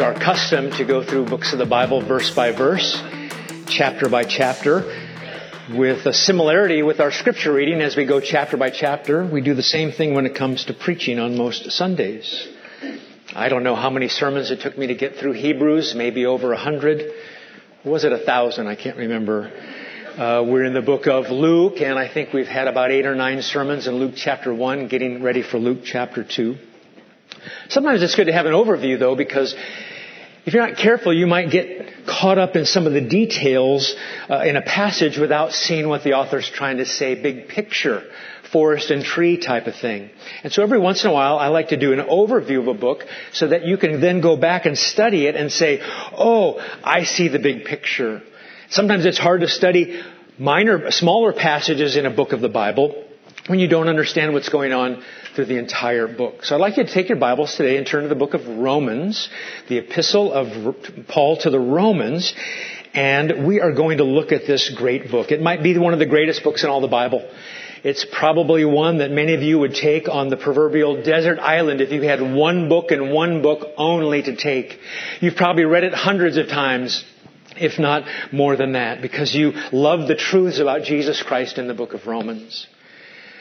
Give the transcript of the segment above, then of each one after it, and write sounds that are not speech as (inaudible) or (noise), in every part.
our custom to go through books of the Bible verse by verse, chapter by chapter, with a similarity with our scripture reading as we go chapter by chapter. We do the same thing when it comes to preaching on most Sundays. I don't know how many sermons it took me to get through Hebrews, maybe over a hundred. Was it a thousand? I can't remember. Uh, we're in the book of Luke, and I think we've had about eight or nine sermons in Luke chapter 1, getting ready for Luke chapter 2. Sometimes it's good to have an overview, though, because if you're not careful, you might get caught up in some of the details uh, in a passage without seeing what the author's trying to say, big picture, forest and tree type of thing. And so every once in a while, I like to do an overview of a book so that you can then go back and study it and say, oh, I see the big picture. Sometimes it's hard to study minor, smaller passages in a book of the Bible when you don't understand what's going on through the entire book. So I'd like you to take your Bibles today and turn to the book of Romans, the epistle of Paul to the Romans, and we are going to look at this great book. It might be one of the greatest books in all the Bible. It's probably one that many of you would take on the proverbial desert island if you had one book and one book only to take. You've probably read it hundreds of times if not more than that, because you love the truths about Jesus Christ in the book of Romans.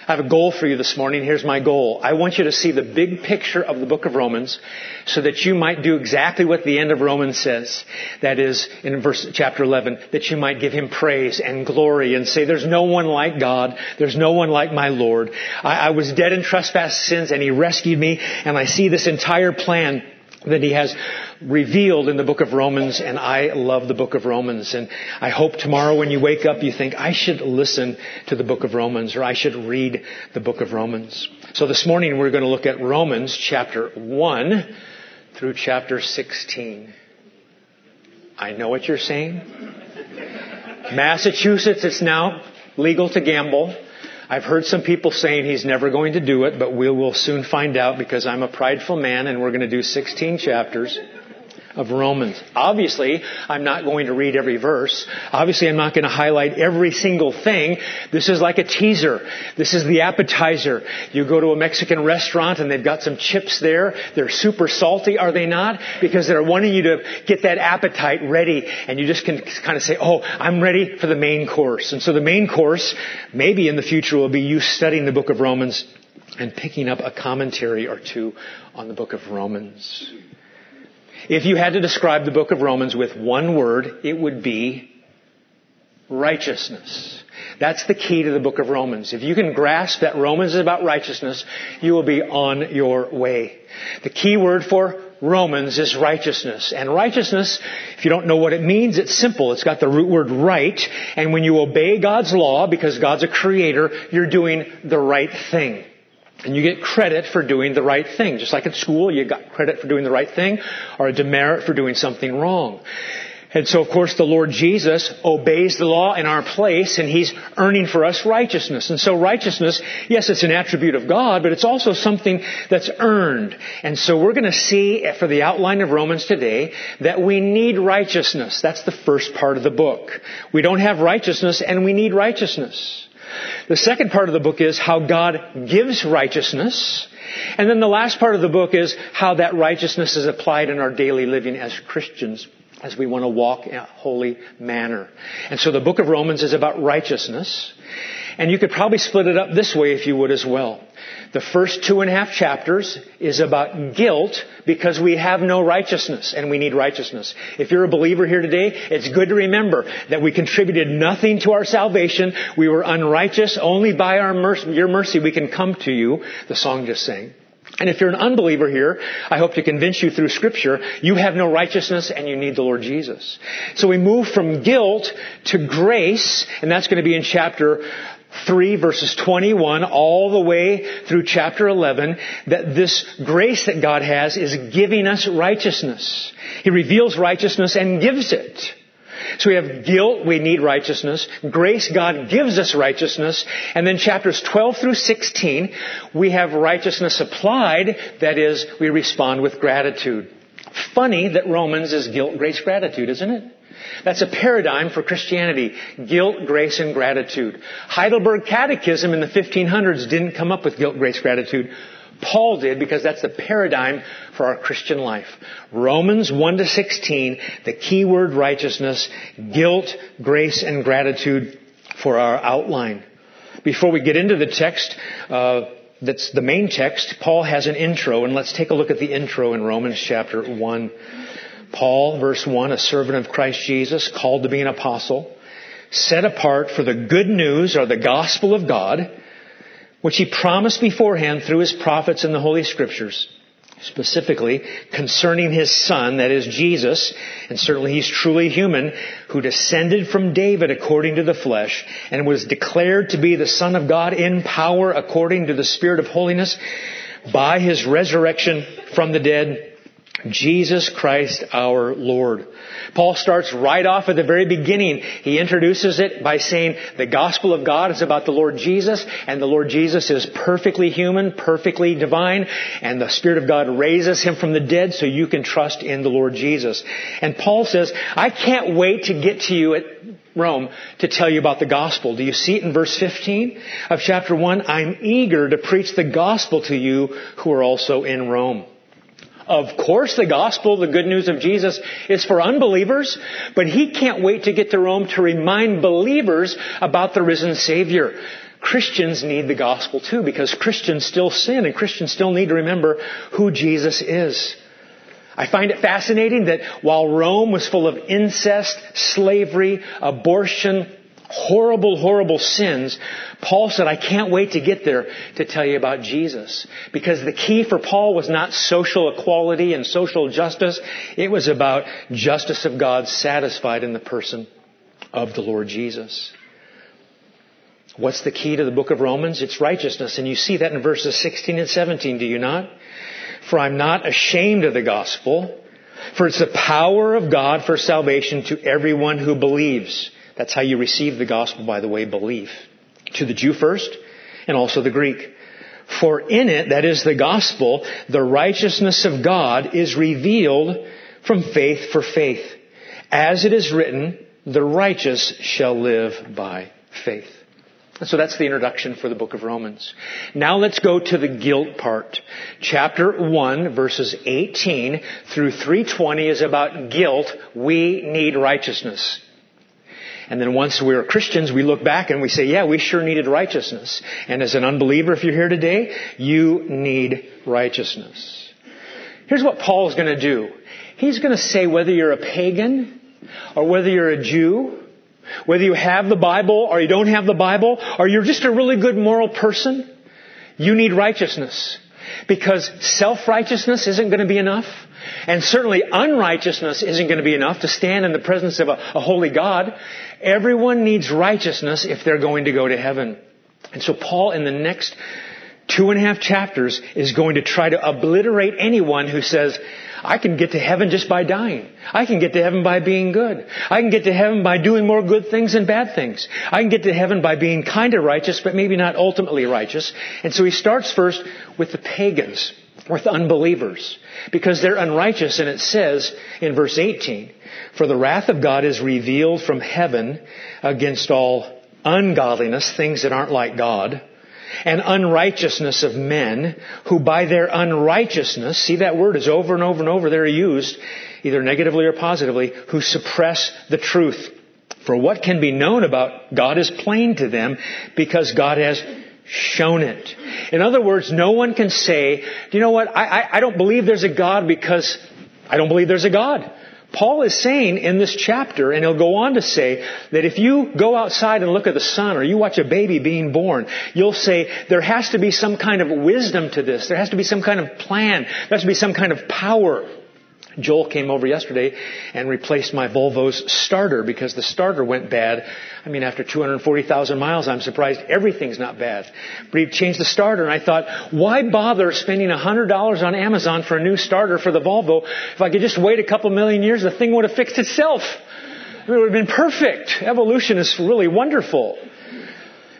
I have a goal for you this morning. Here's my goal. I want you to see the big picture of the book of Romans so that you might do exactly what the end of Romans says. That is, in verse, chapter 11, that you might give him praise and glory and say, there's no one like God. There's no one like my Lord. I, I was dead in trespass sins and he rescued me and I see this entire plan that he has revealed in the book of Romans, and I love the book of Romans. And I hope tomorrow when you wake up, you think, I should listen to the book of Romans, or I should read the book of Romans. So this morning we're going to look at Romans chapter 1 through chapter 16. I know what you're saying. Massachusetts, it's now legal to gamble. I've heard some people saying he's never going to do it, but we will soon find out because I'm a prideful man and we're going to do 16 chapters of Romans. Obviously, I'm not going to read every verse. Obviously, I'm not going to highlight every single thing. This is like a teaser. This is the appetizer. You go to a Mexican restaurant and they've got some chips there. They're super salty, are they not? Because they're wanting you to get that appetite ready and you just can kind of say, oh, I'm ready for the main course. And so the main course, maybe in the future, will be you studying the book of Romans and picking up a commentary or two on the book of Romans. If you had to describe the book of Romans with one word, it would be righteousness. That's the key to the book of Romans. If you can grasp that Romans is about righteousness, you will be on your way. The key word for Romans is righteousness. And righteousness, if you don't know what it means, it's simple. It's got the root word right. And when you obey God's law, because God's a creator, you're doing the right thing. And you get credit for doing the right thing. Just like at school, you got credit for doing the right thing or a demerit for doing something wrong. And so, of course, the Lord Jesus obeys the law in our place, and He's earning for us righteousness. And so righteousness, yes, it's an attribute of God, but it's also something that's earned. And so we're going to see for the outline of Romans today that we need righteousness. That's the first part of the book. We don't have righteousness, and we need righteousness. The second part of the book is how God gives righteousness. And then the last part of the book is how that righteousness is applied in our daily living as Christians as we want to walk in a holy manner. And so the book of Romans is about righteousness. And you could probably split it up this way if you would as well. The first two and a half chapters is about guilt because we have no righteousness and we need righteousness. If you're a believer here today, it's good to remember that we contributed nothing to our salvation. We were unrighteous. Only by our mercy, your mercy we can come to you. The song just sang. And if you're an unbeliever here, I hope to convince you through scripture, you have no righteousness and you need the Lord Jesus. So we move from guilt to grace, and that's going to be in chapter 3 verses 21 all the way through chapter 11 that this grace that God has is giving us righteousness. He reveals righteousness and gives it. So we have guilt, we need righteousness. Grace, God gives us righteousness. And then chapters 12 through 16, we have righteousness applied. That is, we respond with gratitude. Funny that Romans is guilt, grace, gratitude, isn't it? That's a paradigm for Christianity. Guilt, grace, and gratitude. Heidelberg Catechism in the 1500s didn't come up with guilt, grace, gratitude. Paul did because that's the paradigm for our Christian life. Romans 1 to 16, the key word righteousness, guilt, grace, and gratitude for our outline. Before we get into the text, uh, that's the main text, Paul has an intro, and let's take a look at the intro in Romans chapter 1. Paul, verse 1, a servant of Christ Jesus, called to be an apostle, set apart for the good news or the gospel of God, which he promised beforehand through his prophets in the Holy Scriptures, specifically concerning his son, that is Jesus, and certainly he's truly human, who descended from David according to the flesh, and was declared to be the Son of God in power according to the Spirit of holiness, by his resurrection from the dead, Jesus Christ our Lord. Paul starts right off at the very beginning. He introduces it by saying the gospel of God is about the Lord Jesus, and the Lord Jesus is perfectly human, perfectly divine, and the Spirit of God raises him from the dead so you can trust in the Lord Jesus. And Paul says, I can't wait to get to you at Rome to tell you about the gospel. Do you see it in verse 15 of chapter 1? I'm eager to preach the gospel to you who are also in Rome. Of course, the gospel, the good news of Jesus, is for unbelievers, but he can't wait to get to Rome to remind believers about the risen Savior. Christians need the gospel too, because Christians still sin and Christians still need to remember who Jesus is. I find it fascinating that while Rome was full of incest, slavery, abortion, horrible, horrible sins, Paul said, I can't wait to get there to tell you about Jesus. Because the key for Paul was not social equality and social justice. It was about justice of God satisfied in the person of the Lord Jesus. What's the key to the book of Romans? It's righteousness. And you see that in verses 16 and 17, do you not? For I'm not ashamed of the gospel, for it's the power of God for salvation to everyone who believes that's how you receive the gospel, by the way, belief. To the Jew first, and also the Greek. For in it, that is the gospel, the righteousness of God is revealed from faith for faith. As it is written, the righteous shall live by faith. So that's the introduction for the book of Romans. Now let's go to the guilt part. Chapter 1 verses 18 through 320 is about guilt. We need righteousness. And then once we're Christians, we look back and we say, yeah, we sure needed righteousness. And as an unbeliever, if you're here today, you need righteousness. Here's what Paul's going to do. He's going to say whether you're a pagan or whether you're a Jew, whether you have the Bible or you don't have the Bible, or you're just a really good moral person, you need righteousness. Because self-righteousness isn't going to be enough. And certainly unrighteousness isn't going to be enough to stand in the presence of a, a holy God. Everyone needs righteousness if they're going to go to heaven. And so Paul in the next two and a half chapters is going to try to obliterate anyone who says, I can get to heaven just by dying. I can get to heaven by being good. I can get to heaven by doing more good things than bad things. I can get to heaven by being kind of righteous, but maybe not ultimately righteous. And so he starts first with the pagans, with unbelievers, because they're unrighteous. And it says in verse 18, for the wrath of God is revealed from heaven against all ungodliness, things that aren't like God, and unrighteousness of men who by their unrighteousness, see that word is over and over and over there used, either negatively or positively, who suppress the truth. For what can be known about God is plain to them because God has shown it. In other words, no one can say, you know what, I, I, I don't believe there's a God because I don't believe there's a God. Paul is saying in this chapter, and he'll go on to say, that if you go outside and look at the sun or you watch a baby being born, you'll say, there has to be some kind of wisdom to this. There has to be some kind of plan. There has to be some kind of power. Joel came over yesterday and replaced my Volvo's starter because the starter went bad. I mean, after 240,000 miles, I'm surprised everything's not bad. But he changed the starter and I thought, why bother spending $100 on Amazon for a new starter for the Volvo? If I could just wait a couple million years, the thing would have fixed itself. It would have been perfect. Evolution is really wonderful.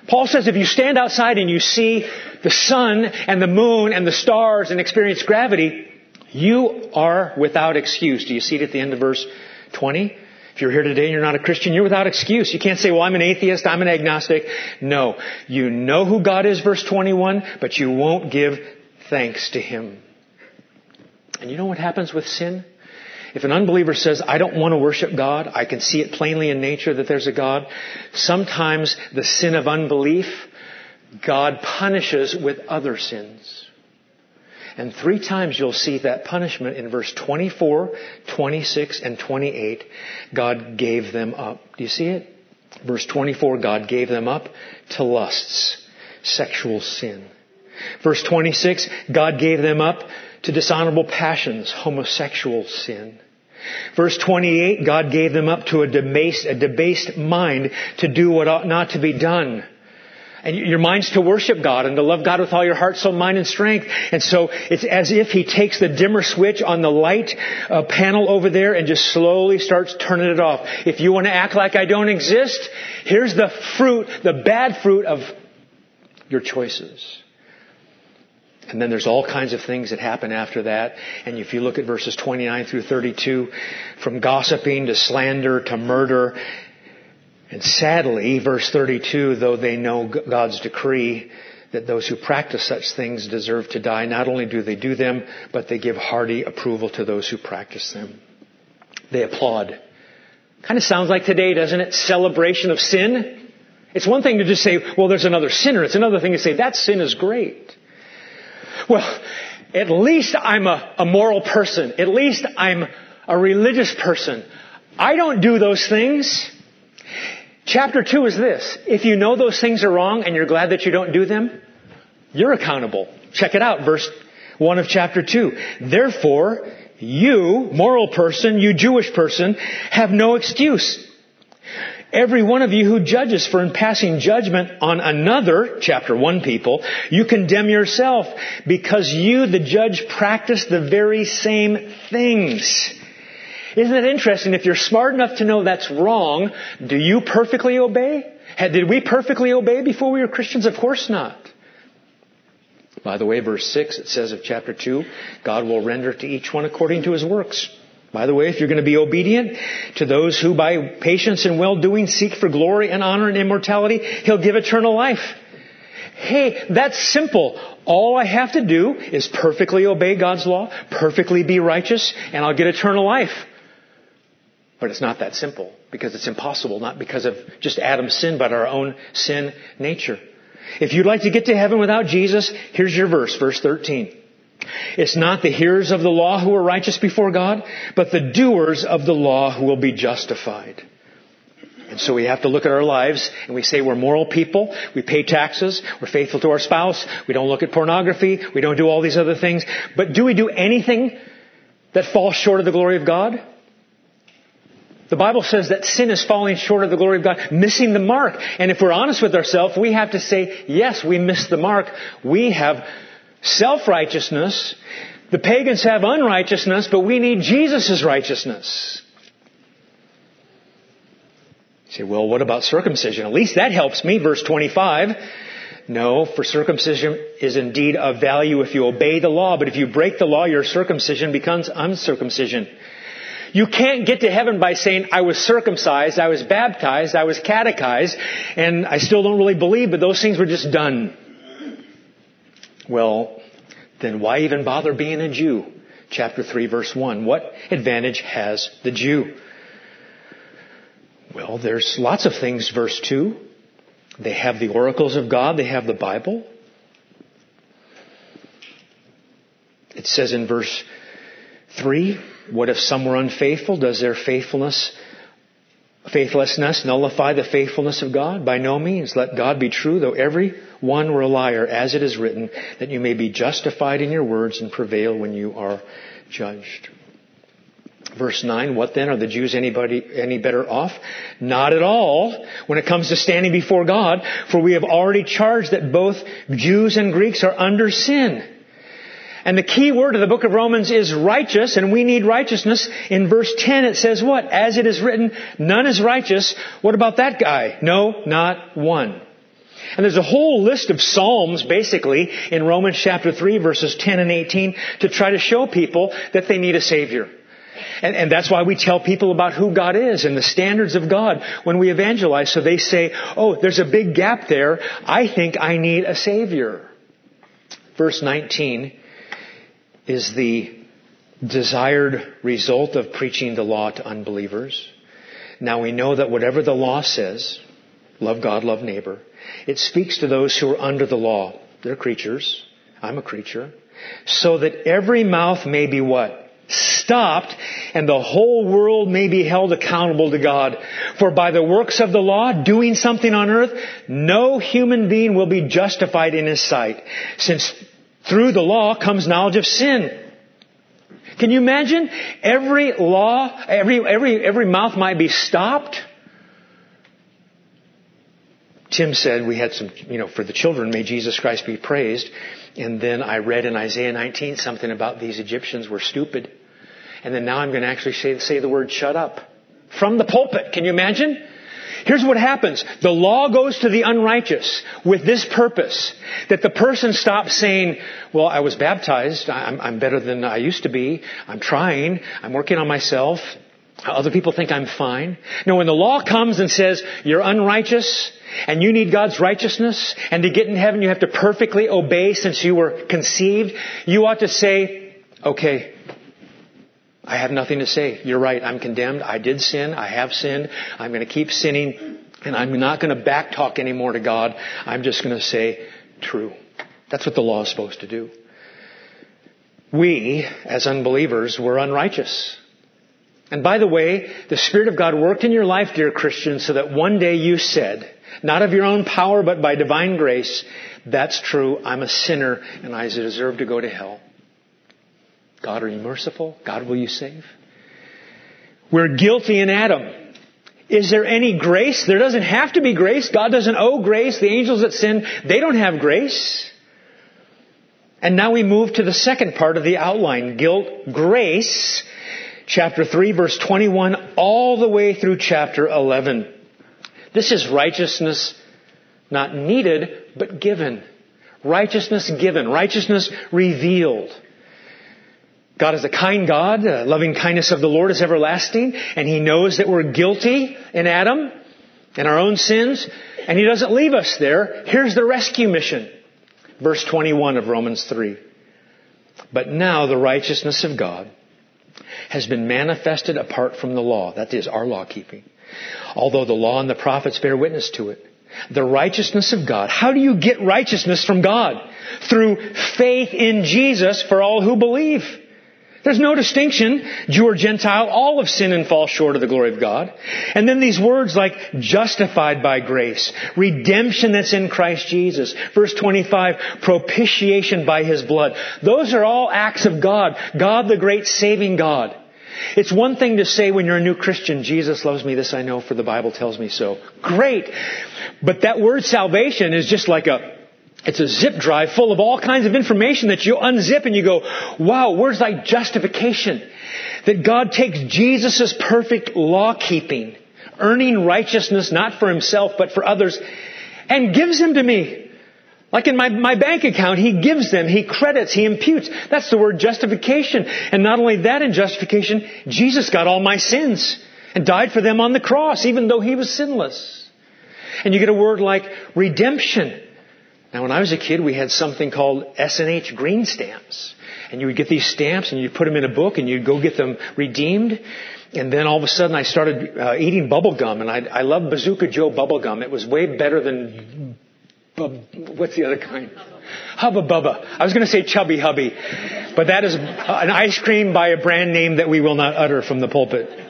Paul says if you stand outside and you see the sun and the moon and the stars and experience gravity, you are without excuse. Do you see it at the end of verse 20? If you're here today and you're not a Christian, you're without excuse. You can't say, well, I'm an atheist, I'm an agnostic. No. You know who God is, verse 21, but you won't give thanks to Him. And you know what happens with sin? If an unbeliever says, I don't want to worship God, I can see it plainly in nature that there's a God, sometimes the sin of unbelief, God punishes with other sins. And three times you'll see that punishment in verse 24, 26, and 28. God gave them up. Do you see it? Verse 24, God gave them up to lusts, sexual sin. Verse 26, God gave them up to dishonorable passions, homosexual sin. Verse 28, God gave them up to a debased, a debased mind to do what ought not to be done. And your mind's to worship God and to love God with all your heart, soul, mind, and strength. And so it's as if He takes the dimmer switch on the light uh, panel over there and just slowly starts turning it off. If you want to act like I don't exist, here's the fruit, the bad fruit of your choices. And then there's all kinds of things that happen after that. And if you look at verses 29 through 32, from gossiping to slander to murder, and sadly, verse 32, though they know God's decree that those who practice such things deserve to die, not only do they do them, but they give hearty approval to those who practice them. They applaud. Kind of sounds like today, doesn't it? Celebration of sin. It's one thing to just say, well, there's another sinner. It's another thing to say, that sin is great. Well, at least I'm a, a moral person. At least I'm a religious person. I don't do those things. Chapter 2 is this. If you know those things are wrong and you're glad that you don't do them, you're accountable. Check it out, verse 1 of chapter 2. Therefore, you, moral person, you Jewish person, have no excuse. Every one of you who judges for in passing judgment on another, chapter 1 people, you condemn yourself because you, the judge, practice the very same things. Isn't it interesting? If you're smart enough to know that's wrong, do you perfectly obey? Did we perfectly obey before we were Christians? Of course not. By the way, verse 6, it says of chapter 2, God will render to each one according to his works. By the way, if you're going to be obedient to those who by patience and well-doing seek for glory and honor and immortality, He'll give eternal life. Hey, that's simple. All I have to do is perfectly obey God's law, perfectly be righteous, and I'll get eternal life. But it's not that simple because it's impossible, not because of just Adam's sin, but our own sin nature. If you'd like to get to heaven without Jesus, here's your verse, verse 13. It's not the hearers of the law who are righteous before God, but the doers of the law who will be justified. And so we have to look at our lives and we say we're moral people, we pay taxes, we're faithful to our spouse, we don't look at pornography, we don't do all these other things. But do we do anything that falls short of the glory of God? The Bible says that sin is falling short of the glory of God, missing the mark. And if we're honest with ourselves, we have to say, yes, we missed the mark. We have self-righteousness. The pagans have unrighteousness, but we need Jesus' righteousness. You say, well, what about circumcision? At least that helps me. Verse 25. No, for circumcision is indeed of value if you obey the law, but if you break the law, your circumcision becomes uncircumcision. You can't get to heaven by saying, I was circumcised, I was baptized, I was catechized, and I still don't really believe, but those things were just done. Well, then why even bother being a Jew? Chapter 3 verse 1. What advantage has the Jew? Well, there's lots of things, verse 2. They have the oracles of God, they have the Bible. It says in verse 3, what if some were unfaithful? Does their faithfulness faithlessness nullify the faithfulness of God? By no means. Let God be true, though every one were a liar, as it is written, that you may be justified in your words and prevail when you are judged. Verse 9, what then? Are the Jews anybody, any better off? Not at all when it comes to standing before God, for we have already charged that both Jews and Greeks are under sin. And the key word of the book of Romans is righteous, and we need righteousness. In verse 10 it says what? As it is written, none is righteous. What about that guy? No, not one. And there's a whole list of Psalms, basically, in Romans chapter 3 verses 10 and 18 to try to show people that they need a Savior. And, and, that's why we tell people about who God is and the standards of God when we evangelize. So they say, oh, there's a big gap there. I think I need a Savior. Verse 19 is the desired result of preaching the law to unbelievers. Now we know that whatever the law says, love God, love neighbor, it speaks to those who are under the law. They're creatures. I'm a creature. So that every mouth may be what? Stopped and the whole world may be held accountable to God. For by the works of the law, doing something on earth, no human being will be justified in his sight. Since through the law comes knowledge of sin. Can you imagine? Every law, every, every, every mouth might be stopped. Tim said we had some, you know, for the children, may Jesus Christ be praised. And then I read in Isaiah 19 something about these Egyptians were stupid. And then now I'm going to actually say, say the word shut up. From the pulpit. Can you imagine? Here's what happens. The law goes to the unrighteous with this purpose. That the person stops saying, well, I was baptized. I'm, I'm better than I used to be. I'm trying. I'm working on myself. Other people think I'm fine. No, when the law comes and says, you're unrighteous, and you need God's righteousness, and to get in heaven you have to perfectly obey since you were conceived, you ought to say, okay, I have nothing to say. You're right. I'm condemned. I did sin. I have sinned. I'm going to keep sinning. And I'm not going to backtalk anymore to God. I'm just going to say, true. That's what the law is supposed to do. We, as unbelievers, were unrighteous. And by the way, the Spirit of God worked in your life, dear Christian, so that one day you said, not of your own power, but by divine grace, that's true, I'm a sinner and I deserve to go to hell. God, are you merciful? God, will you save? We're guilty in Adam. Is there any grace? There doesn't have to be grace. God doesn't owe grace. The angels that sin, they don't have grace. And now we move to the second part of the outline. Guilt, grace, chapter 3 verse 21 all the way through chapter 11. This is righteousness not needed, but given. Righteousness given. Righteousness revealed. God is a kind God. The loving kindness of the Lord is everlasting. And He knows that we're guilty in Adam and our own sins. And He doesn't leave us there. Here's the rescue mission. Verse 21 of Romans 3. But now the righteousness of God has been manifested apart from the law. That is our law keeping. Although the law and the prophets bear witness to it. The righteousness of God. How do you get righteousness from God? Through faith in Jesus for all who believe. There's no distinction, Jew or Gentile, all have sinned and fall short of the glory of God. And then these words like justified by grace, redemption that's in Christ Jesus. Verse 25, propitiation by His blood. Those are all acts of God. God the great saving God. It's one thing to say when you're a new Christian, Jesus loves me, this I know for the Bible tells me so. Great. But that word salvation is just like a it's a zip drive full of all kinds of information that you unzip and you go, wow, where's thy justification? That God takes Jesus' perfect law keeping, earning righteousness not for himself but for others, and gives them to me. Like in my, my bank account, he gives them, he credits, he imputes. That's the word justification. And not only that in justification, Jesus got all my sins and died for them on the cross, even though he was sinless. And you get a word like redemption. Now, when I was a kid, we had something called S&H green stamps. And you would get these stamps and you'd put them in a book and you'd go get them redeemed. And then all of a sudden I started uh, eating bubble gum and I, I loved Bazooka Joe bubble gum. It was way better than, what's the other kind? Hubba Bubba. I was going to say Chubby Hubby. But that is an ice cream by a brand name that we will not utter from the pulpit.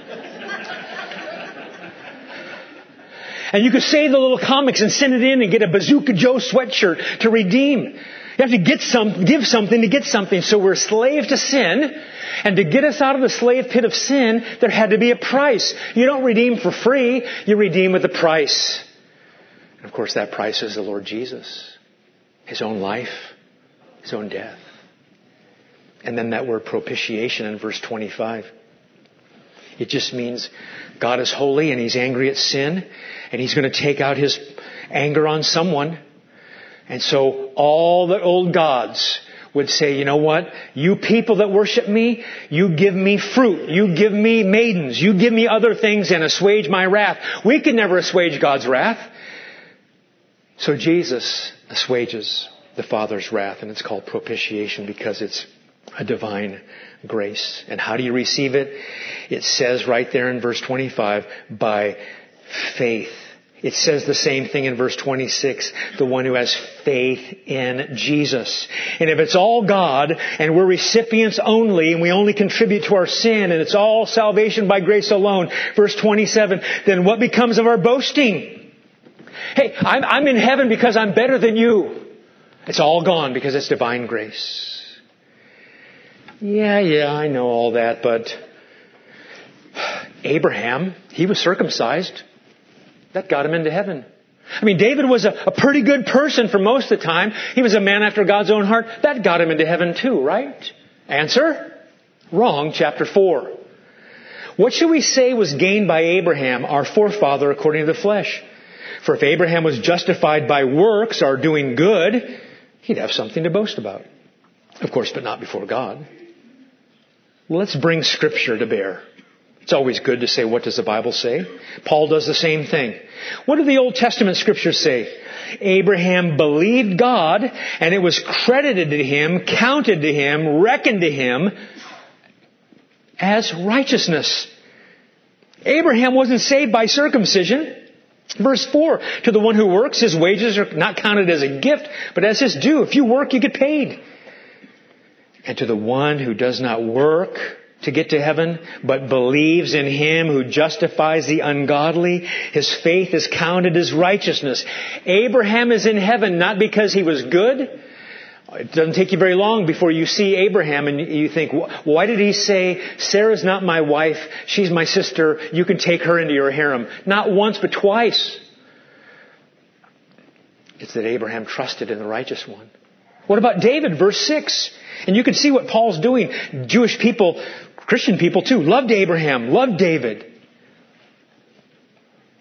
And you could save the little comics and send it in and get a Bazooka Joe sweatshirt to redeem. You have to get some, give something to get something. So we're slaves to sin. And to get us out of the slave pit of sin, there had to be a price. You don't redeem for free. You redeem with a price. And of course, that price is the Lord Jesus. His own life, His own death. And then that word propitiation in verse 25. It just means God is holy and He's angry at sin and He's going to take out His anger on someone. And so all the old gods would say, you know what? You people that worship me, you give me fruit. You give me maidens. You give me other things and assuage my wrath. We can never assuage God's wrath. So Jesus assuages the Father's wrath and it's called propitiation because it's a divine grace. And how do you receive it? It says right there in verse 25, by faith. It says the same thing in verse 26, the one who has faith in Jesus. And if it's all God and we're recipients only and we only contribute to our sin and it's all salvation by grace alone, verse 27, then what becomes of our boasting? Hey, I'm, I'm in heaven because I'm better than you. It's all gone because it's divine grace. Yeah, yeah, I know all that, but Abraham, he was circumcised. That got him into heaven. I mean, David was a, a, pretty good person for most of the time. He was a man after God's own heart. That got him into heaven too, right? Answer? Wrong, chapter 4. What should we say was gained by Abraham, our forefather, according to the flesh? For if Abraham was justified by works or doing good, he'd have something to boast about. Of course, but not before God. Let's bring scripture to bear. It's always good to say, what does the Bible say? Paul does the same thing. What do the Old Testament scriptures say? Abraham believed God and it was credited to him, counted to him, reckoned to him as righteousness. Abraham wasn't saved by circumcision. Verse 4, to the one who works, his wages are not counted as a gift, but as his due. If you work, you get paid. And to the one who does not work, to get to heaven, but believes in Him who justifies the ungodly. His faith is counted as righteousness. Abraham is in heaven not because he was good. It doesn't take you very long before you see Abraham and you think, why did he say, Sarah's not my wife, she's my sister, you can take her into your harem? Not once, but twice. It's that Abraham trusted in the righteous one. What about David, verse 6? And you can see what Paul's doing. Jewish people Christian people too loved Abraham, loved David.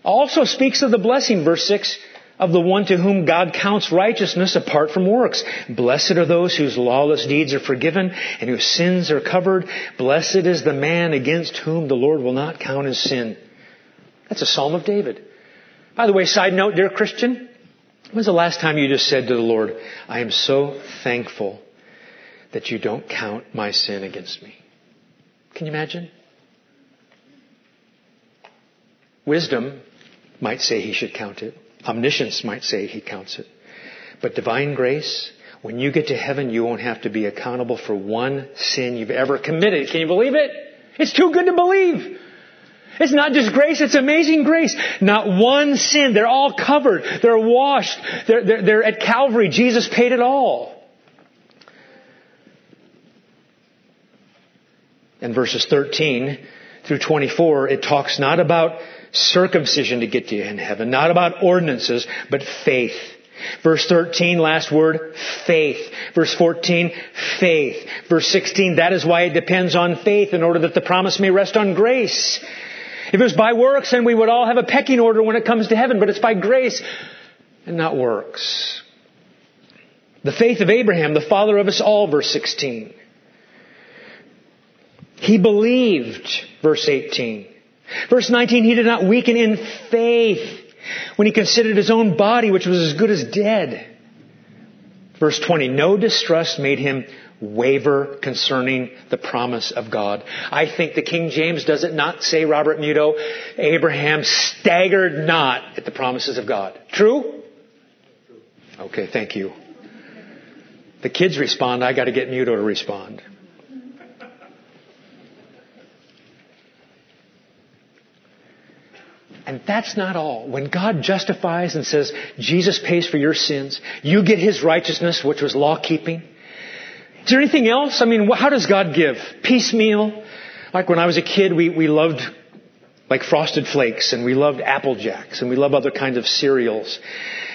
Also speaks of the blessing, verse 6, of the one to whom God counts righteousness apart from works. Blessed are those whose lawless deeds are forgiven and whose sins are covered. Blessed is the man against whom the Lord will not count his sin. That's a psalm of David. By the way, side note, dear Christian, when's the last time you just said to the Lord, I am so thankful that you don't count my sin against me? Can you imagine? Wisdom might say he should count it. Omniscience might say he counts it. But divine grace, when you get to heaven, you won't have to be accountable for one sin you've ever committed. Can you believe it? It's too good to believe. It's not just grace, it's amazing grace. Not one sin. They're all covered. They're washed. They're, they're, they're at Calvary. Jesus paid it all. In verses 13 through 24, it talks not about circumcision to get you in heaven, not about ordinances, but faith. Verse 13, last word, faith. Verse 14, faith. Verse 16, that is why it depends on faith in order that the promise may rest on grace. If it was by works, then we would all have a pecking order when it comes to heaven, but it's by grace and not works. The faith of Abraham, the father of us all, verse 16. He believed, verse 18. Verse 19, he did not weaken in faith when he considered his own body, which was as good as dead. Verse 20, no distrust made him waver concerning the promise of God. I think the King James does it not say, Robert Muto, Abraham staggered not at the promises of God. True? Okay, thank you. The kids respond, I gotta get Muto to respond. And that's not all. When God justifies and says, Jesus pays for your sins, you get His righteousness, which was law keeping. Is there anything else? I mean, how does God give? Piecemeal? Like when I was a kid, we, we loved like frosted flakes and we loved apple jacks and we love other kinds of cereals.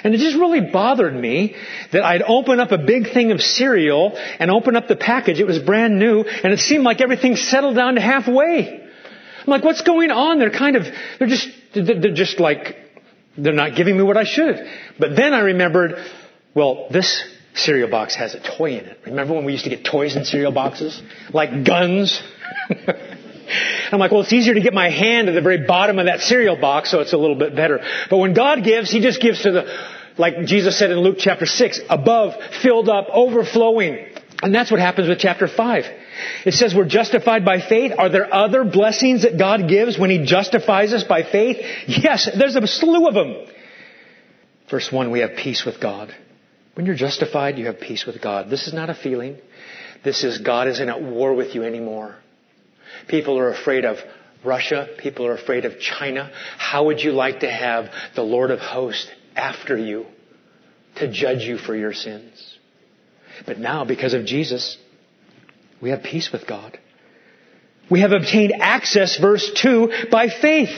And it just really bothered me that I'd open up a big thing of cereal and open up the package. It was brand new and it seemed like everything settled down to halfway. I'm like, what's going on? They're kind of, they're just they're just like, they're not giving me what I should. But then I remembered, well, this cereal box has a toy in it. Remember when we used to get toys in cereal boxes? Like guns? (laughs) I'm like, well, it's easier to get my hand to the very bottom of that cereal box, so it's a little bit better. But when God gives, He just gives to the, like Jesus said in Luke chapter 6, above, filled up, overflowing. And that's what happens with chapter 5. It says we're justified by faith. Are there other blessings that God gives when He justifies us by faith? Yes, there's a slew of them. Verse 1, we have peace with God. When you're justified, you have peace with God. This is not a feeling. This is God isn't at war with you anymore. People are afraid of Russia. People are afraid of China. How would you like to have the Lord of hosts after you to judge you for your sins? But now, because of Jesus, we have peace with God. We have obtained access, verse 2, by faith.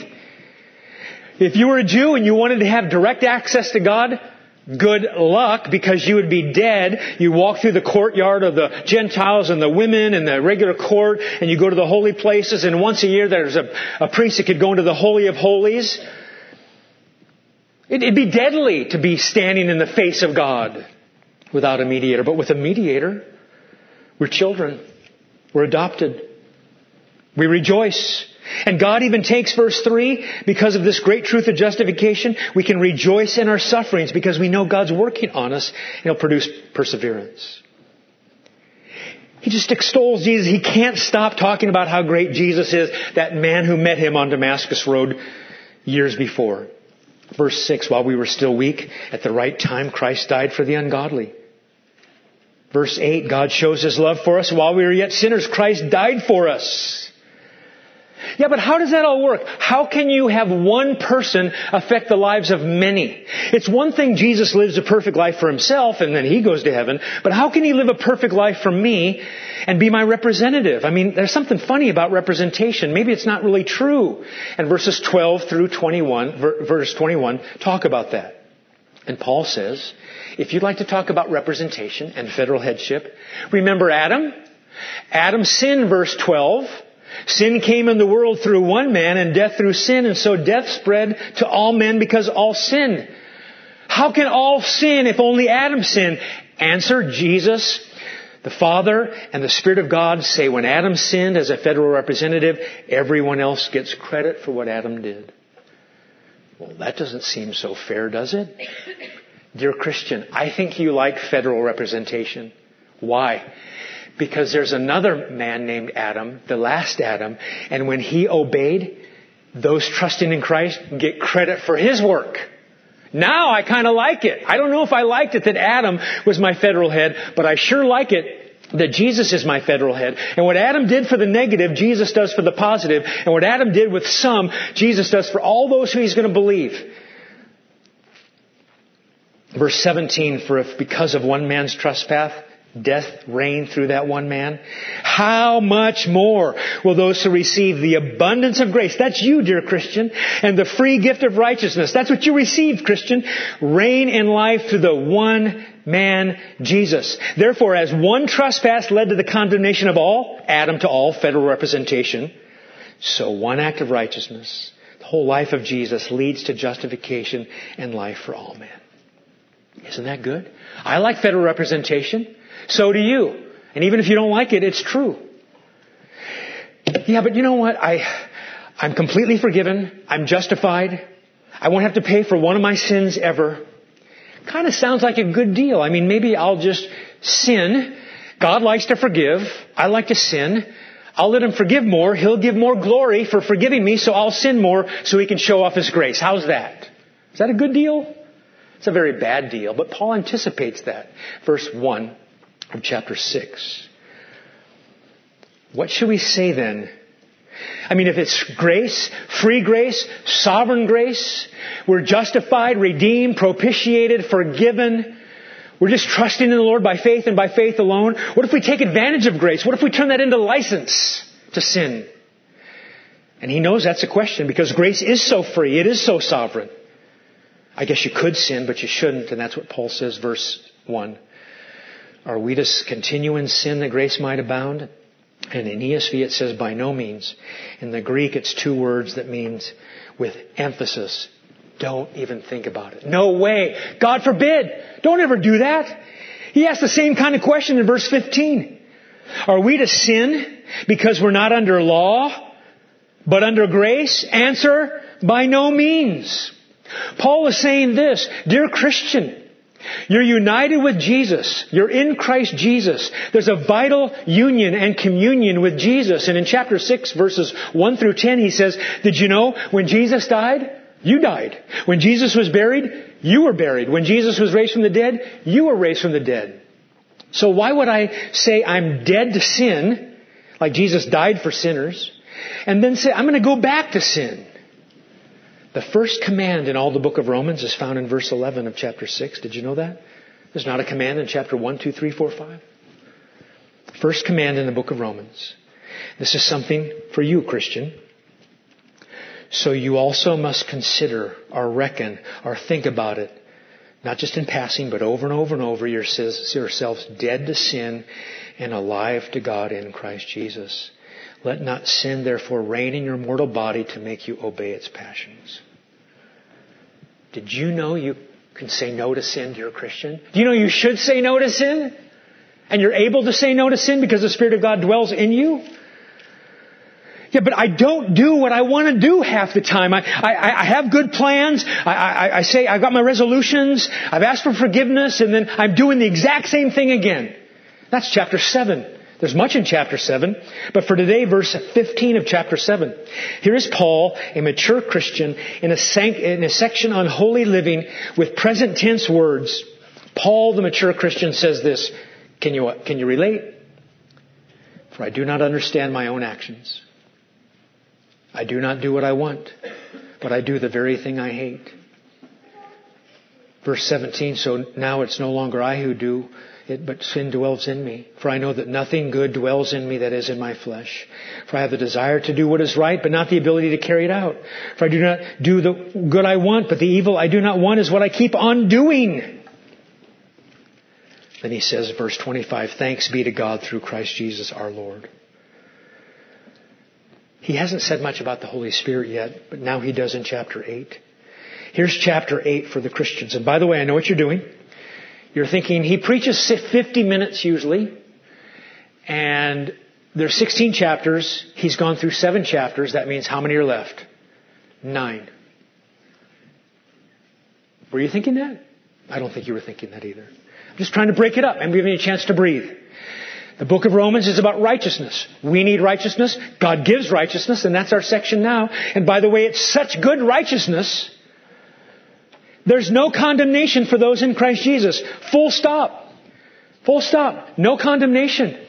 If you were a Jew and you wanted to have direct access to God, good luck because you would be dead. You walk through the courtyard of the Gentiles and the women and the regular court and you go to the holy places and once a year there's a, a priest that could go into the Holy of Holies. It'd be deadly to be standing in the face of God without a mediator. But with a mediator, we're children. We're adopted. We rejoice. And God even takes verse 3, because of this great truth of justification, we can rejoice in our sufferings because we know God's working on us and He'll produce perseverance. He just extols Jesus. He can't stop talking about how great Jesus is, that man who met him on Damascus Road years before. Verse 6, while we were still weak, at the right time Christ died for the ungodly. Verse 8, God shows His love for us while we were yet sinners. Christ died for us. Yeah, but how does that all work? How can you have one person affect the lives of many? It's one thing Jesus lives a perfect life for himself and then he goes to heaven, but how can he live a perfect life for me and be my representative? I mean, there's something funny about representation. Maybe it's not really true. And verses 12 through 21, verse 21 talk about that. And Paul says, if you'd like to talk about representation and federal headship, remember Adam? Adam sinned, verse 12. Sin came in the world through one man and death through sin, and so death spread to all men because all sinned. How can all sin if only Adam sinned? Answer, Jesus, the Father and the Spirit of God say when Adam sinned as a federal representative, everyone else gets credit for what Adam did. Well, that doesn't seem so fair, does it? Dear Christian, I think you like federal representation. Why? Because there's another man named Adam, the last Adam, and when he obeyed, those trusting in Christ get credit for his work. Now I kind of like it. I don't know if I liked it that Adam was my federal head, but I sure like it that Jesus is my federal head. And what Adam did for the negative, Jesus does for the positive. And what Adam did with some, Jesus does for all those who he's going to believe. Verse 17, for if because of one man's trespass, death reigned through that one man, how much more will those who receive the abundance of grace, that's you, dear Christian, and the free gift of righteousness, that's what you received, Christian, reign in life through the one man, Jesus. Therefore, as one trespass led to the condemnation of all, Adam to all, federal representation, so one act of righteousness, the whole life of Jesus leads to justification and life for all men. Isn't that good? I like federal representation. So do you. And even if you don't like it, it's true. Yeah, but you know what? I, I'm completely forgiven. I'm justified. I won't have to pay for one of my sins ever. Kind of sounds like a good deal. I mean, maybe I'll just sin. God likes to forgive. I like to sin. I'll let him forgive more. He'll give more glory for forgiving me, so I'll sin more so he can show off his grace. How's that? Is that a good deal? It's a very bad deal, but Paul anticipates that. Verse 1 of chapter 6. What should we say then? I mean, if it's grace, free grace, sovereign grace, we're justified, redeemed, propitiated, forgiven, we're just trusting in the Lord by faith and by faith alone. What if we take advantage of grace? What if we turn that into license to sin? And he knows that's a question because grace is so free. It is so sovereign. I guess you could sin, but you shouldn't, and that's what Paul says, verse 1. Are we to continue in sin that grace might abound? And in ESV it says by no means. In the Greek it's two words that means with emphasis. Don't even think about it. No way. God forbid. Don't ever do that. He asked the same kind of question in verse 15. Are we to sin because we're not under law, but under grace? Answer, by no means. Paul is saying this, dear Christian, You're united with Jesus. You're in Christ Jesus. There's a vital union and communion with Jesus. And in chapter 6 verses 1 through 10 he says, Did you know when Jesus died, you died. When Jesus was buried, you were buried. When Jesus was raised from the dead, you were raised from the dead. So why would I say I'm dead to sin, like Jesus died for sinners, and then say I'm going to go back to sin? The first command in all the book of Romans is found in verse 11 of chapter 6. Did you know that? There's not a command in chapter 1, 2, 3, 4, 5. First command in the book of Romans. This is something for you, Christian. So you also must consider or reckon or think about it, not just in passing, but over and over and over yourselves dead to sin and alive to God in Christ Jesus. Let not sin therefore reign in your mortal body to make you obey its passions. Did you know you can say no to sin, dear Christian? Do you know you should say no to sin? And you're able to say no to sin because the Spirit of God dwells in you? Yeah, but I don't do what I want to do half the time. I, I, I have good plans. I, I, I say I've got my resolutions. I've asked for forgiveness and then I'm doing the exact same thing again. That's chapter 7. There's much in chapter 7, but for today, verse 15 of chapter 7. Here is Paul, a mature Christian, in a, in a section on holy living with present tense words. Paul, the mature Christian, says this. Can you, can you relate? For I do not understand my own actions. I do not do what I want, but I do the very thing I hate. Verse 17, so now it's no longer I who do it, but sin dwells in me. For I know that nothing good dwells in me that is in my flesh. For I have the desire to do what is right, but not the ability to carry it out. For I do not do the good I want, but the evil I do not want is what I keep on doing. Then he says, verse 25, thanks be to God through Christ Jesus our Lord. He hasn't said much about the Holy Spirit yet, but now he does in chapter 8. Here's chapter 8 for the Christians. And by the way, I know what you're doing. You're thinking, he preaches 50 minutes usually, and there's 16 chapters. He's gone through seven chapters. That means how many are left? Nine. Were you thinking that? I don't think you were thinking that either. I'm just trying to break it up. I'm giving you a chance to breathe. The book of Romans is about righteousness. We need righteousness. God gives righteousness, and that's our section now. And by the way, it's such good righteousness there's no condemnation for those in Christ Jesus. Full stop. Full stop. No condemnation.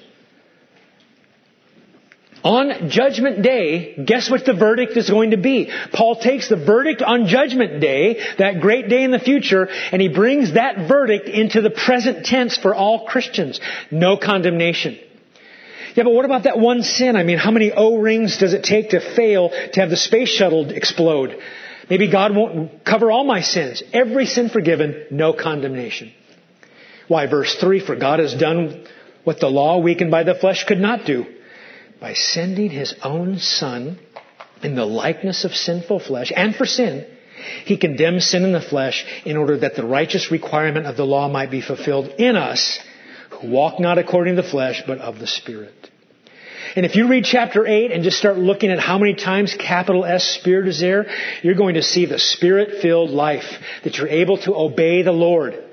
On Judgment Day, guess what the verdict is going to be? Paul takes the verdict on Judgment Day, that great day in the future, and he brings that verdict into the present tense for all Christians. No condemnation. Yeah, but what about that one sin? I mean, how many O-rings does it take to fail to have the space shuttle explode? Maybe God won't cover all my sins. Every sin forgiven, no condemnation. Why? Verse 3, for God has done what the law weakened by the flesh could not do. By sending his own son in the likeness of sinful flesh and for sin, he condemns sin in the flesh in order that the righteous requirement of the law might be fulfilled in us who walk not according to the flesh, but of the Spirit. And if you read chapter 8 and just start looking at how many times capital S Spirit is there, you're going to see the Spirit filled life that you're able to obey the Lord.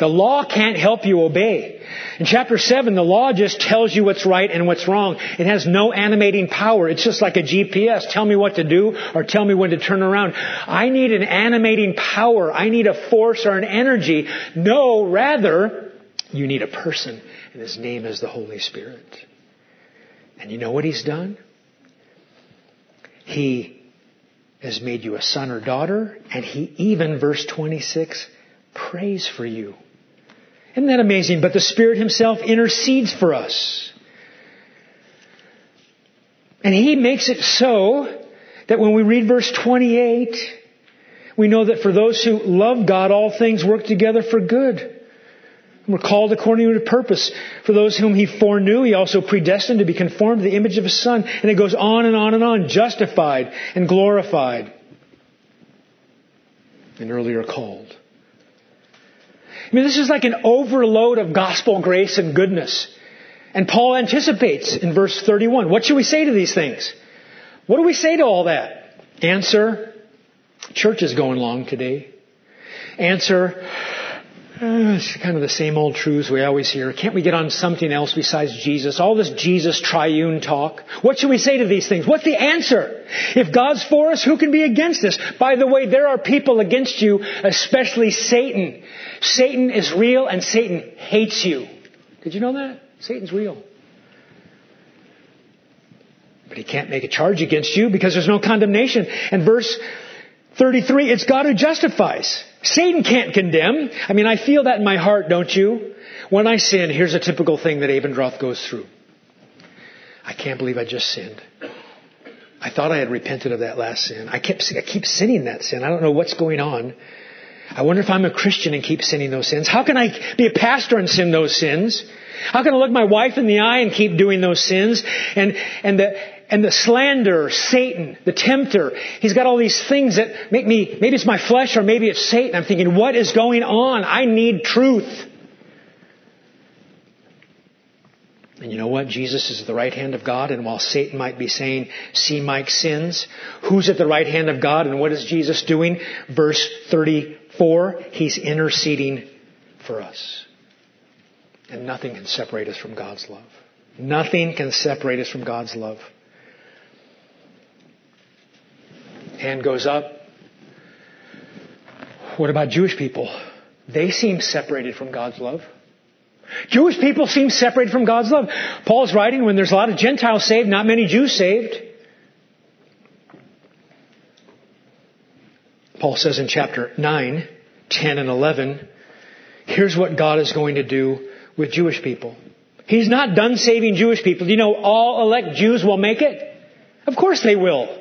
The law can't help you obey. In chapter 7, the law just tells you what's right and what's wrong. It has no animating power. It's just like a GPS. Tell me what to do or tell me when to turn around. I need an animating power. I need a force or an energy. No, rather, you need a person, and his name is the Holy Spirit. And you know what he's done? He has made you a son or daughter, and he even, verse 26, prays for you. Isn't that amazing? But the Spirit Himself intercedes for us. And He makes it so that when we read verse 28, we know that for those who love God, all things work together for good we're called according to purpose. For those whom he foreknew, he also predestined to be conformed to the image of his son. And it goes on and on and on, justified and glorified. And earlier called. I mean, this is like an overload of gospel grace and goodness. And Paul anticipates in verse 31. What should we say to these things? What do we say to all that? Answer, church is going long today. Answer, Uh, it's kind of the same old truths we always hear. Can't we get on something else besides Jesus? All this Jesus triune talk. What should we say to these things? What's the answer? If God's for us, who can be against us? By the way, there are people against you, especially Satan. Satan is real and Satan hates you. Did you know that? Satan's real. But he can't make a charge against you because there's no condemnation. And verse 33, it's God who justifies. Satan can't condemn. I mean, I feel that in my heart, don't you? When I sin, here's a typical thing that Abendroth goes through. I can't believe I just sinned. I thought I had repented of that last sin. I kept, I keep sinning that sin. I don't know what's going on. I wonder if I'm a Christian and keep sinning those sins. How can I be a pastor and sin those sins? How can I look my wife in the eye and keep doing those sins? And, and the, and the slander, Satan, the tempter, he's got all these things that make me, maybe it's my flesh or maybe it's Satan. I'm thinking, what is going on? I need truth. And you know what? Jesus is at the right hand of God, and while Satan might be saying, see Mike sins, who's at the right hand of God, and what is Jesus doing? Verse 34, he's interceding for us. And nothing can separate us from God's love. Nothing can separate us from God's love. Hand goes up. What about Jewish people? They seem separated from God's love. Jewish people seem separated from God's love. Paul's writing when there's a lot of Gentiles saved, not many Jews saved. Paul says in chapter 9, 10 and 11, here's what God is going to do with Jewish people. He's not done saving Jewish people. Do you know all elect Jews will make it? Of course they will.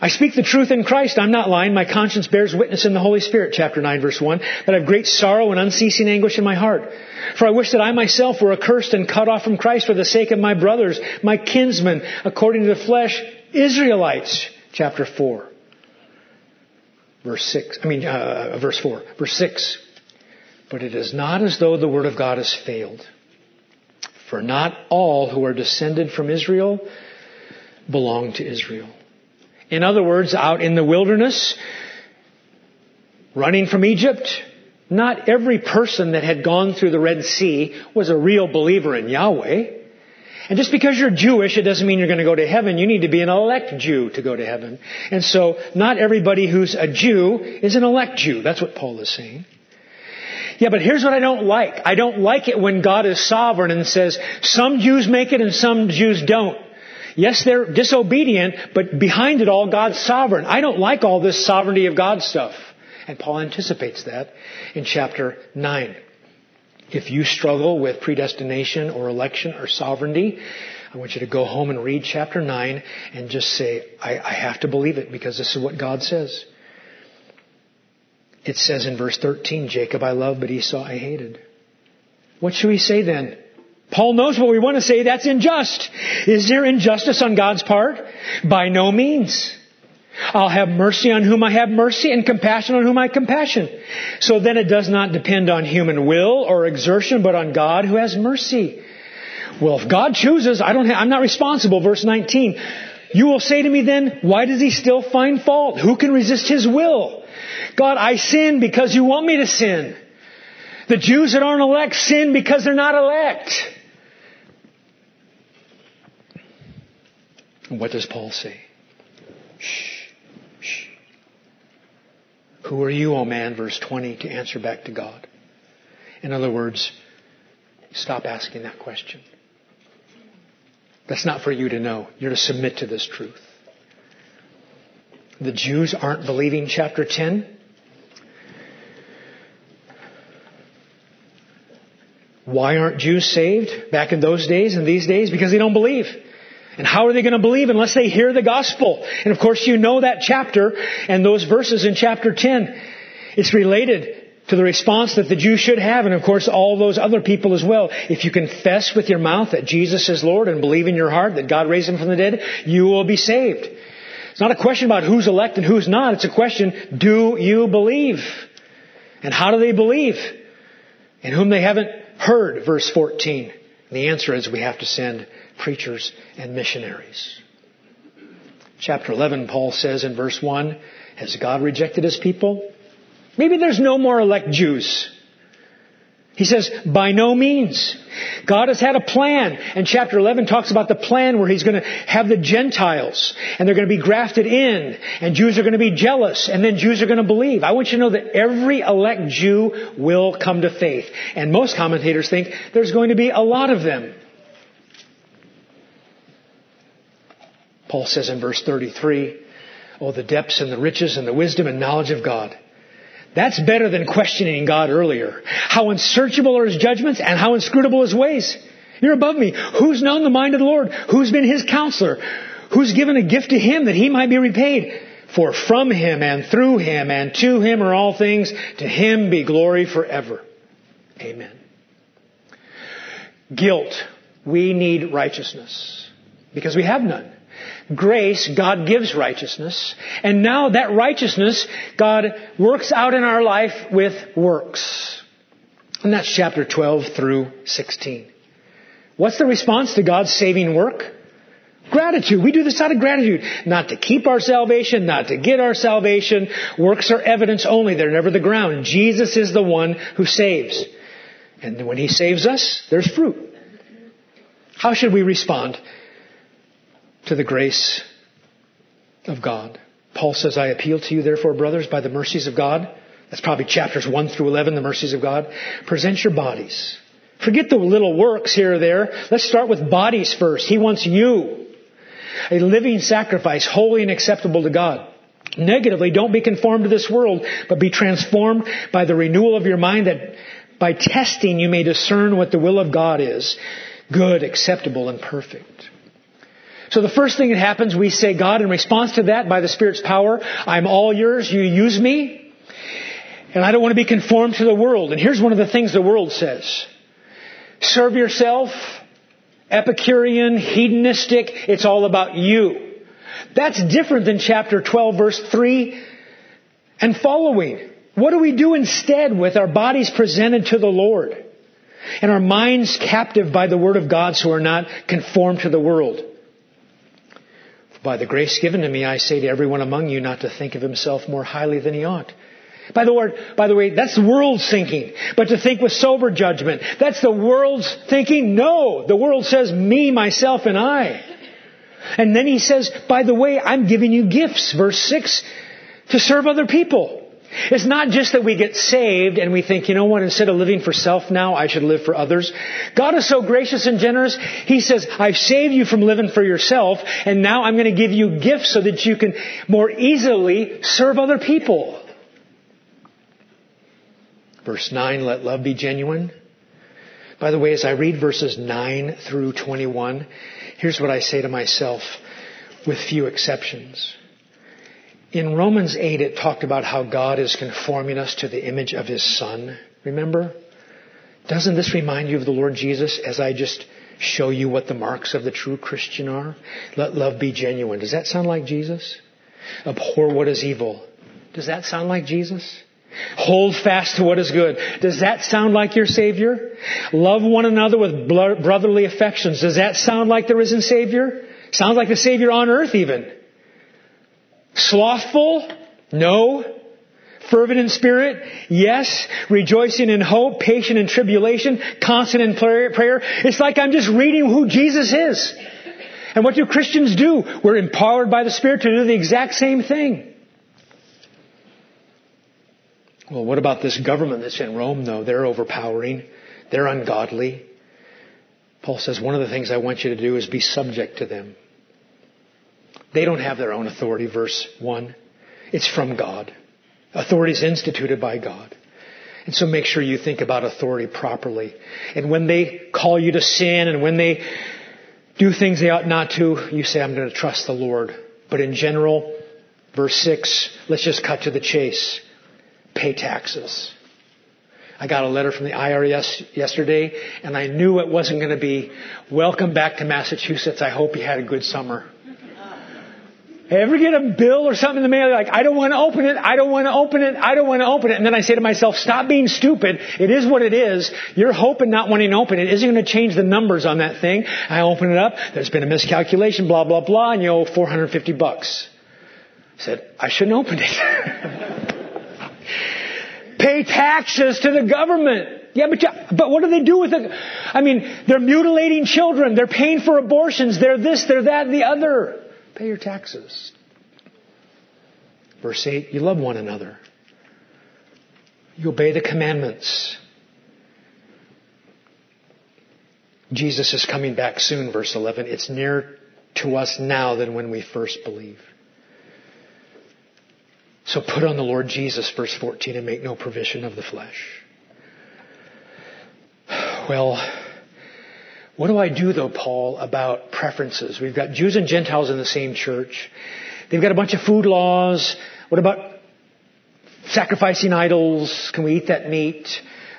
I speak the truth in Christ. I'm not lying. My conscience bears witness in the Holy Spirit, chapter 9, verse 1, that I have great sorrow and unceasing anguish in my heart. For I wish that I myself were accursed and cut off from Christ for the sake of my brothers, my kinsmen, according to the flesh, Israelites, chapter 4, verse 6. I mean, uh, verse 4, verse 6. But it is not as though the word of God has failed. For not all who are descended from Israel belong to Israel. In other words, out in the wilderness, running from Egypt, not every person that had gone through the Red Sea was a real believer in Yahweh. And just because you're Jewish, it doesn't mean you're going to go to heaven. You need to be an elect Jew to go to heaven. And so, not everybody who's a Jew is an elect Jew. That's what Paul is saying. Yeah, but here's what I don't like. I don't like it when God is sovereign and says, some Jews make it and some Jews don't. Yes, they're disobedient, but behind it all, God's sovereign. I don't like all this sovereignty of God stuff. And Paul anticipates that in chapter 9. If you struggle with predestination or election or sovereignty, I want you to go home and read chapter 9 and just say, I, I have to believe it because this is what God says. It says in verse 13, Jacob I loved, but Esau I hated. What should we say then? Paul knows what we want to say. That's unjust. Is there injustice on God's part? By no means. I'll have mercy on whom I have mercy and compassion on whom I compassion. So then it does not depend on human will or exertion, but on God who has mercy. Well, if God chooses, I don't have, I'm not responsible. Verse 19. You will say to me then, why does he still find fault? Who can resist his will? God, I sin because you want me to sin. The Jews that aren't elect sin because they're not elect. What does Paul say? Shh, shh. Who are you, O oh man, verse 20, to answer back to God? In other words, stop asking that question. That's not for you to know. You're to submit to this truth. The Jews aren't believing chapter 10. Why aren't Jews saved back in those days and these days? Because they don't believe. And how are they going to believe unless they hear the gospel? And of course you know that chapter and those verses in chapter 10. It's related to the response that the Jews should have and of course all those other people as well. If you confess with your mouth that Jesus is Lord and believe in your heart that God raised him from the dead, you will be saved. It's not a question about who's elect and who's not. It's a question, do you believe? And how do they believe? In whom they haven't heard, verse 14. And the answer is we have to send preachers and missionaries. Chapter 11, Paul says in verse 1, Has God rejected his people? Maybe there's no more elect Jews. He says, by no means. God has had a plan. And chapter 11 talks about the plan where He's going to have the Gentiles and they're going to be grafted in and Jews are going to be jealous and then Jews are going to believe. I want you to know that every elect Jew will come to faith. And most commentators think there's going to be a lot of them. Paul says in verse 33, Oh, the depths and the riches and the wisdom and knowledge of God. That's better than questioning God earlier. How unsearchable are His judgments and how inscrutable His ways. You're above me. Who's known the mind of the Lord? Who's been His counselor? Who's given a gift to Him that He might be repaid? For from Him and through Him and to Him are all things. To Him be glory forever. Amen. Guilt. We need righteousness. Because we have none grace, God gives righteousness. And now that righteousness, God works out in our life with works. And that's chapter 12 through 16. What's the response to God's saving work? Gratitude. We do this out of gratitude. Not to keep our salvation, not to get our salvation. Works are evidence only. They're never the ground. Jesus is the one who saves. And when He saves us, there's fruit. How should we respond to the grace of God. Paul says, I appeal to you, therefore, brothers, by the mercies of God. That's probably chapters 1 through 11, the mercies of God. Present your bodies. Forget the little works here or there. Let's start with bodies first. He wants you. A living sacrifice, holy and acceptable to God. Negatively, don't be conformed to this world, but be transformed by the renewal of your mind that by testing you may discern what the will of God is. Good, acceptable, and perfect. So the first thing that happens, we say, God, in response to that, by the Spirit's power, I'm all yours, you use me, and I don't want to be conformed to the world. And here's one of the things the world says. Serve yourself, Epicurean, hedonistic, it's all about you. That's different than chapter 12 verse 3 and following. What do we do instead with our bodies presented to the Lord? And our minds captive by the Word of God so we're not conformed to the world? By the grace given to me, I say to everyone among you not to think of himself more highly than he ought. By the word, by the way, that's the world's thinking. But to think with sober judgment, that's the world's thinking. No, the world says me, myself, and I. And then he says, by the way, I'm giving you gifts, verse 6, to serve other people. It's not just that we get saved and we think, you know what, instead of living for self now, I should live for others. God is so gracious and generous. He says, I've saved you from living for yourself and now I'm going to give you gifts so that you can more easily serve other people. Verse 9, let love be genuine. By the way, as I read verses 9 through 21, here's what I say to myself with few exceptions. In Romans 8, it talked about how God is conforming us to the image of His Son. Remember? Doesn't this remind you of the Lord Jesus as I just show you what the marks of the true Christian are? Let love be genuine. Does that sound like Jesus? Abhor what is evil. Does that sound like Jesus? Hold fast to what is good. Does that sound like your Savior? Love one another with brotherly affections. Does that sound like the risen Savior? Sounds like the Savior on earth even. Slothful? No. Fervent in spirit? Yes. Rejoicing in hope, patient in tribulation, constant in prayer. It's like I'm just reading who Jesus is. And what do Christians do? We're empowered by the Spirit to do the exact same thing. Well, what about this government that's in Rome, though? They're overpowering. They're ungodly. Paul says one of the things I want you to do is be subject to them. They don't have their own authority, verse 1. It's from God. Authority is instituted by God. And so make sure you think about authority properly. And when they call you to sin and when they do things they ought not to, you say, I'm going to trust the Lord. But in general, verse 6, let's just cut to the chase. Pay taxes. I got a letter from the IRS yesterday and I knew it wasn't going to be, welcome back to Massachusetts. I hope you had a good summer. Ever get a bill or something in the mail? Like, I don't want to open it. I don't want to open it. I don't want to open it. And then I say to myself, stop being stupid. It is what it is. Your hope and not wanting to open it isn't going to change the numbers on that thing. I open it up. There's been a miscalculation, blah, blah, blah, and you owe 450 bucks. I said, I shouldn't open it. (laughs) pay taxes to the government. Yeah, but, but what do they do with it? I mean, they're mutilating children. They're paying for abortions. They're this, they're that, the other. Pay your taxes. Verse 8, you love one another. You obey the commandments. Jesus is coming back soon, verse 11. It's nearer to us now than when we first believed. So put on the Lord Jesus, verse 14, and make no provision of the flesh. Well, what do I do though, Paul, about preferences? We've got Jews and Gentiles in the same church. They've got a bunch of food laws. What about sacrificing idols? Can we eat that meat?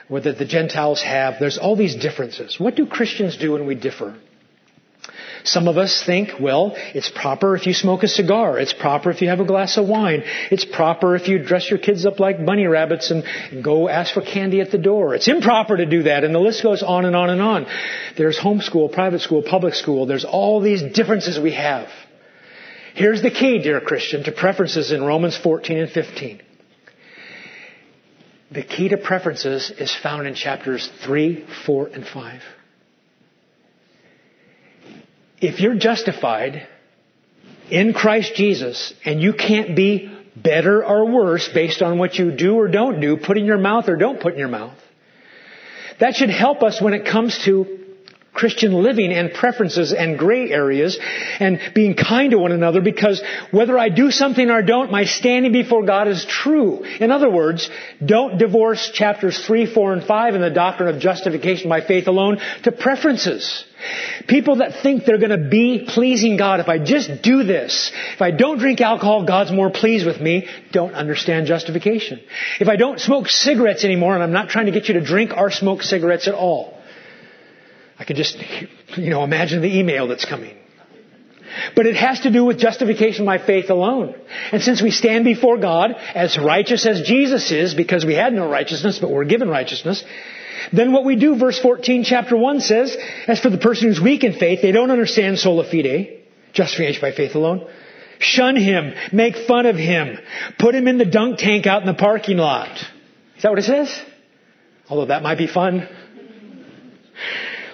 Whether the Gentiles have. There's all these differences. What do Christians do when we differ? Some of us think, well, it's proper if you smoke a cigar. It's proper if you have a glass of wine. It's proper if you dress your kids up like bunny rabbits and, go ask for candy at the door. It's improper to do that. And the list goes on and on and on. There's homeschool, private school, public school. There's all these differences we have. Here's the key, dear Christian, to preferences in Romans 14 and 15. The key to preferences is found in chapters 3, 4, and 5 if you're justified in Christ Jesus and you can't be better or worse based on what you do or don't do, put in your mouth or don't put in your mouth, that should help us when it comes to Christian living and preferences and gray areas and being kind to one another because whether I do something or don't, my standing before God is true. In other words, don't divorce chapters 3, 4, and 5 in the doctrine of justification by faith alone to preferences. People that think they're going to be pleasing God if I just do this, if I don't drink alcohol, God's more pleased with me, don't understand justification. If I don't smoke cigarettes anymore, and I'm not trying to get you to drink or smoke cigarettes at all, I can just, you know, imagine the email that's coming. But it has to do with justification by faith alone. And since we stand before God as righteous as Jesus is, because we had no righteousness, but we're given righteousness, then what we do, verse 14, chapter 1 says, as for the person who's weak in faith, they don't understand sola fide, justification by faith alone. Shun him, make fun of him, put him in the dunk tank out in the parking lot. Is that what it says? Although that might be fun.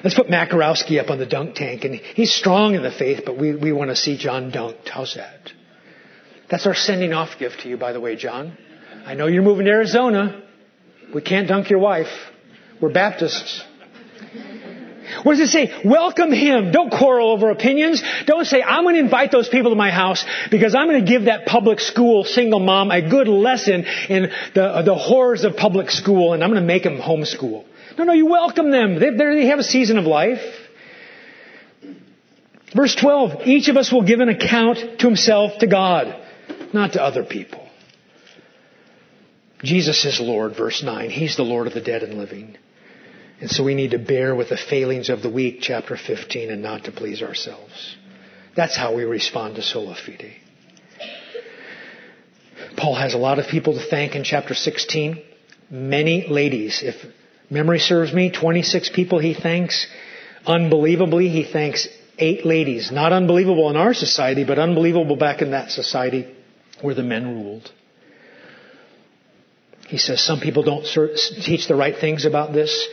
Let's put Makarowski up on the dunk tank, and he's strong in the faith, but we, we want to see John dunked. How's that? That's our sending off gift to you, by the way, John. I know you're moving to Arizona. We can't dunk your wife. We're Baptists. What does it say? Welcome him. Don't quarrel over opinions. Don't say, I'm going to invite those people to my house because I'm going to give that public school single mom a good lesson in the, the horrors of public school and I'm going to make them homeschool. No, no, you welcome them. They, they have a season of life. Verse 12, each of us will give an account to himself, to God, not to other people. Jesus is Lord, verse 9. He's the Lord of the dead and living. And so we need to bear with the failings of the weak, chapter 15, and not to please ourselves. That's how we respond to sola fide. Paul has a lot of people to thank in chapter 16. Many ladies, if Memory serves me, 26 people he thanks. Unbelievably, he thanks eight ladies. Not unbelievable in our society, but unbelievable back in that society where the men ruled. He says some people don't teach the right things about this.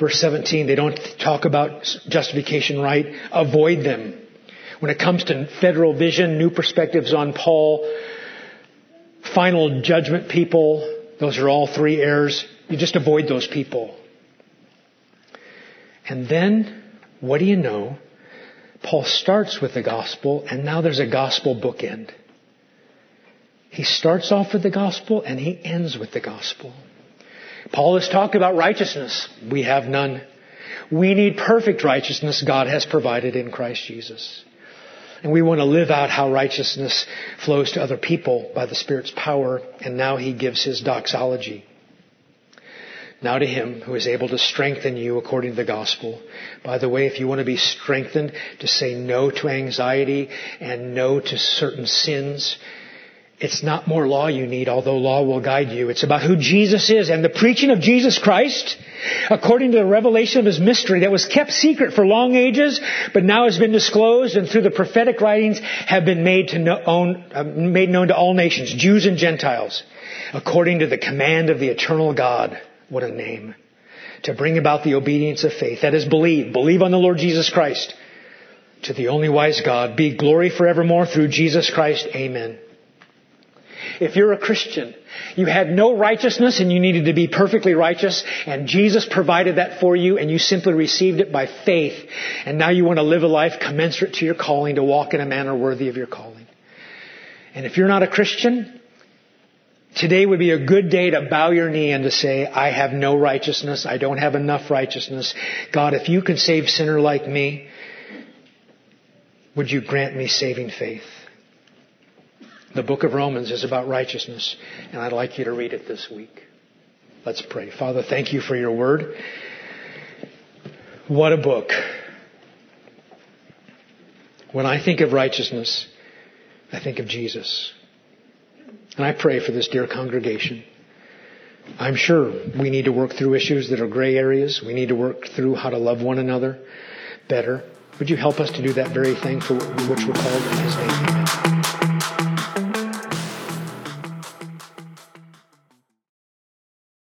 Verse 17, they don't talk about justification right. Avoid them. When it comes to federal vision, new perspectives on Paul, final judgment people, those are all three errors. You just avoid those people. And then, what do you know? Paul starts with the gospel, and now there's a gospel bookend. He starts off with the gospel, and he ends with the gospel. Paul has talked about righteousness. We have none. We need perfect righteousness God has provided in Christ Jesus. And we want to live out how righteousness flows to other people by the Spirit's power, and now he gives his doxology. Now to him who is able to strengthen you according to the gospel. By the way, if you want to be strengthened to say no to anxiety and no to certain sins, It's not more law you need, although law will guide you. It's about who Jesus is and the preaching of Jesus Christ, according to the revelation of His mystery that was kept secret for long ages, but now has been disclosed and through the prophetic writings have been made, to uh, made known to all nations, Jews and Gentiles, according to the command of the eternal God. What a name. To bring about the obedience of faith. That is believe. Believe on the Lord Jesus Christ. To the only wise God be glory forevermore through Jesus Christ. Amen. If you're a Christian, you had no righteousness and you needed to be perfectly righteous and Jesus provided that for you and you simply received it by faith and now you want to live a life commensurate to your calling to walk in a manner worthy of your calling. And if you're not a Christian, today would be a good day to bow your knee and to say, I have no righteousness. I don't have enough righteousness. God, if you can save a sinner like me, would you grant me saving faith? The book of Romans is about righteousness, and I'd like you to read it this week. Let's pray. Father, thank you for your word. What a book. When I think of righteousness, I think of Jesus. And I pray for this dear congregation. I'm sure we need to work through issues that are gray areas. We need to work through how to love one another better. Would you help us to do that very thing for which we're called in His name?